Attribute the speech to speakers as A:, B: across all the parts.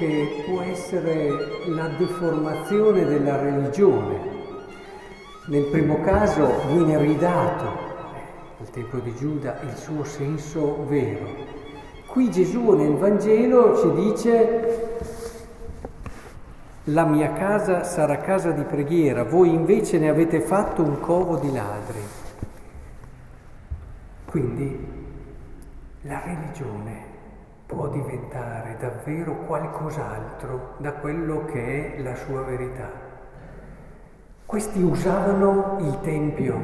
A: che può essere la deformazione della religione. Nel primo caso viene ridato, al tempo di Giuda, il suo senso vero. Qui Gesù nel Vangelo ci dice la mia casa sarà casa di preghiera, voi invece ne avete fatto un covo di ladri. Quindi la religione può diventare davvero qualcos'altro da quello che è la sua verità. Questi usavano il Tempio,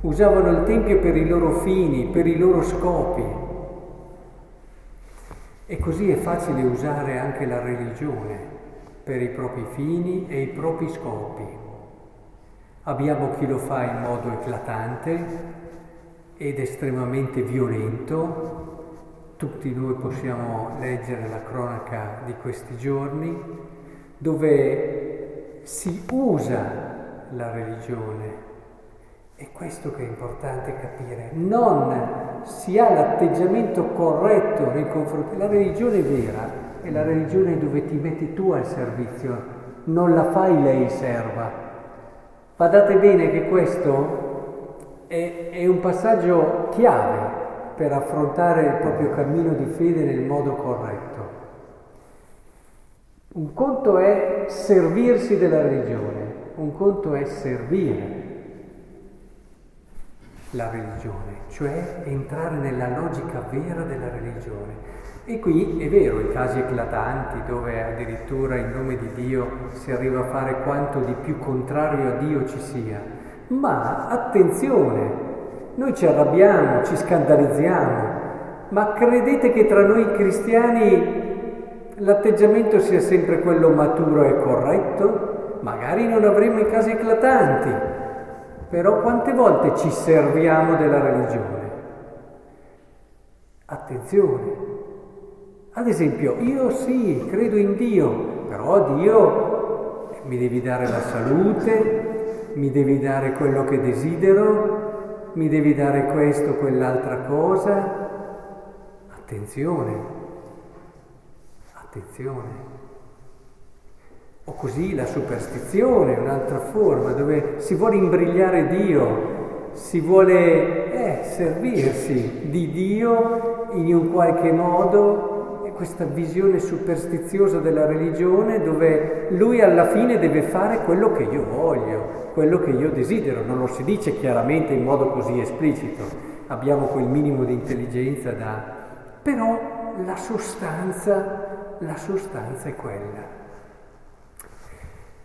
A: usavano il Tempio per i loro fini, per i loro scopi. E così è facile usare anche la religione per i propri fini e i propri scopi. Abbiamo chi lo fa in modo eclatante ed estremamente violento, tutti noi possiamo leggere la cronaca di questi giorni, dove si usa la religione. È questo che è importante capire. Non si ha l'atteggiamento corretto nei confronti. La religione vera è la religione dove ti metti tu al servizio, non la fai lei serva. Badate bene che questo è, è un passaggio chiave per affrontare il proprio cammino di fede nel modo corretto. Un conto è servirsi della religione, un conto è servire la religione, cioè entrare nella logica vera della religione. E qui è vero, i casi eclatanti dove addirittura in nome di Dio si arriva a fare quanto di più contrario a Dio ci sia. Ma attenzione, noi ci arrabbiamo, ci scandalizziamo, ma credete che tra noi cristiani l'atteggiamento sia sempre quello maturo e corretto? Magari non avremo i casi eclatanti, però quante volte ci serviamo della religione? Attenzione. Ad esempio, io sì, credo in Dio, però Dio mi devi dare la salute, mi devi dare quello che desidero, mi devi dare questo o quell'altra cosa. Attenzione, attenzione. O così la superstizione, un'altra forma, dove si vuole imbrigliare Dio, si vuole eh, servirsi di Dio in un qualche modo questa visione superstiziosa della religione dove lui alla fine deve fare quello che io voglio, quello che io desidero, non lo si dice chiaramente in modo così esplicito, abbiamo quel minimo di intelligenza da... però la sostanza, la sostanza è quella.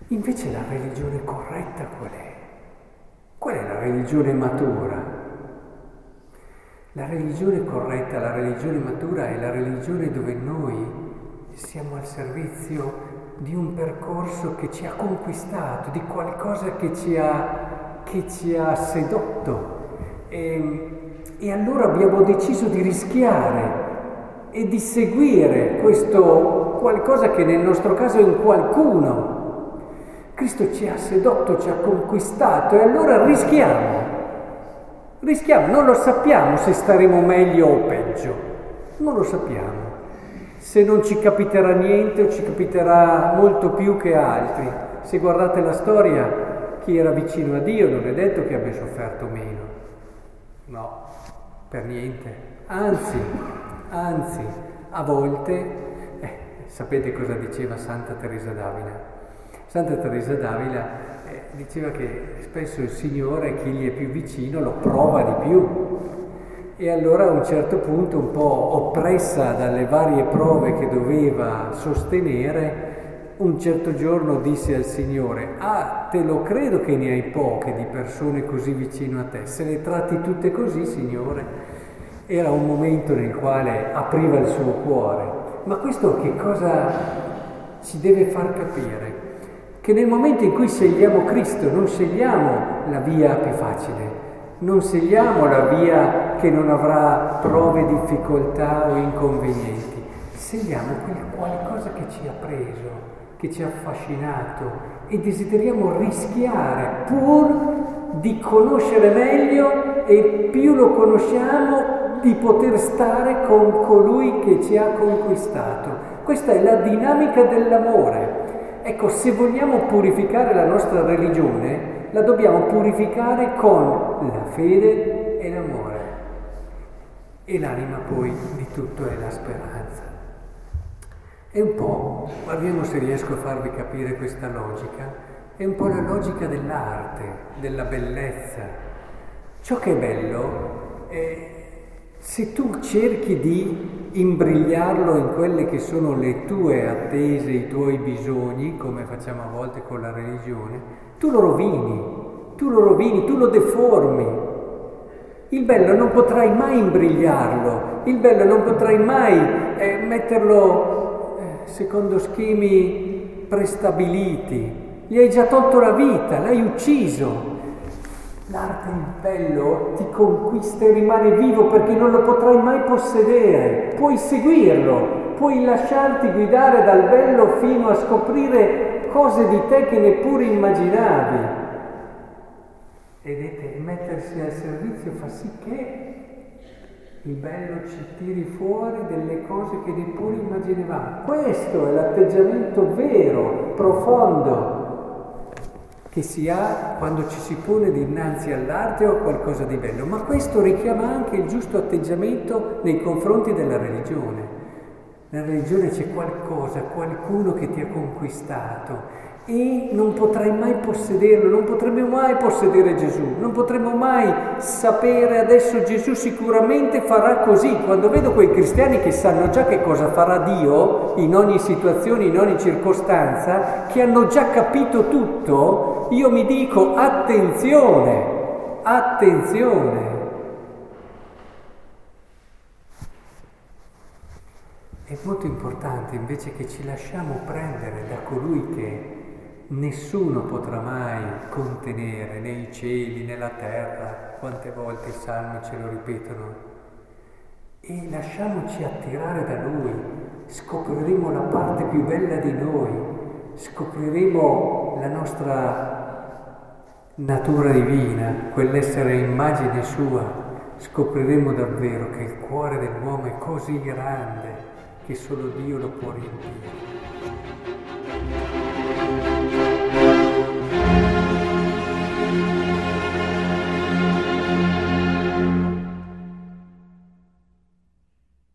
A: Invece la religione corretta qual è? Qual è la religione matura? La religione corretta, la religione matura è la religione dove noi siamo al servizio di un percorso che ci ha conquistato, di qualcosa che ci ha, che ci ha sedotto. E, e allora abbiamo deciso di rischiare e di seguire questo qualcosa che nel nostro caso è un qualcuno. Cristo ci ha sedotto, ci ha conquistato e allora rischiamo Rischiamo, non lo sappiamo se staremo meglio o peggio, non lo sappiamo. Se non ci capiterà niente o ci capiterà molto più che altri. Se guardate la storia, chi era vicino a Dio non è detto che abbia sofferto meno. No, per niente. Anzi, anzi, a volte, eh, sapete cosa diceva Santa Teresa d'Avila? Santa Teresa d'Avila diceva che spesso il Signore, chi gli è più vicino, lo prova di più. E allora a un certo punto, un po' oppressa dalle varie prove che doveva sostenere, un certo giorno disse al Signore, ah, te lo credo che ne hai poche di persone così vicino a te, se le tratti tutte così, Signore. Era un momento nel quale apriva il suo cuore. Ma questo che cosa ci deve far capire? Che nel momento in cui scegliamo Cristo non scegliamo la via più facile, non scegliamo la via che non avrà prove, difficoltà o inconvenienti, scegliamo quel qualcosa che ci ha preso, che ci ha affascinato e desideriamo rischiare pur di conoscere meglio e più lo conosciamo di poter stare con colui che ci ha conquistato. Questa è la dinamica dell'amore. Ecco, se vogliamo purificare la nostra religione, la dobbiamo purificare con la fede e l'amore. E l'anima poi di tutto è la speranza. È un po', guardiamo se riesco a farvi capire questa logica, è un po' la logica dell'arte, della bellezza. Ciò che è bello è se tu cerchi di imbrigliarlo in quelle che sono le tue attese, i tuoi bisogni, come facciamo a volte con la religione, tu lo rovini, tu lo rovini, tu lo deformi. Il bello non potrai mai imbrigliarlo, il bello non potrai mai eh, metterlo secondo schemi prestabiliti. Gli hai già tolto la vita, l'hai ucciso. L'arte il bello ti conquista e rimane vivo perché non lo potrai mai possedere. Puoi seguirlo, puoi lasciarti guidare dal bello fino a scoprire cose di te che neppure immaginavi. Vedete, mettersi al servizio fa sì che il bello ci tiri fuori delle cose che neppure immaginavamo. Questo è l'atteggiamento vero, profondo, che si ha quando ci si pone dinanzi all'arte o a qualcosa di bello, ma questo richiama anche il giusto atteggiamento nei confronti della religione. Nella religione c'è qualcosa, qualcuno che ti ha conquistato e non potrai mai possederlo, non potremo mai possedere Gesù, non potremo mai sapere adesso Gesù sicuramente farà così. Quando vedo quei cristiani che sanno già che cosa farà Dio in ogni situazione, in ogni circostanza, che hanno già capito tutto, io mi dico attenzione, attenzione. È molto importante invece che ci lasciamo prendere da colui che nessuno potrà mai contenere né i cieli né la terra, quante volte i salmi ce lo ripetono. E lasciamoci attirare da Lui, scopriremo la parte più bella di noi, scopriremo la nostra natura divina, quell'essere immagine sua, scopriremo davvero che il cuore dell'uomo è così grande che solo Dio lo può riempire.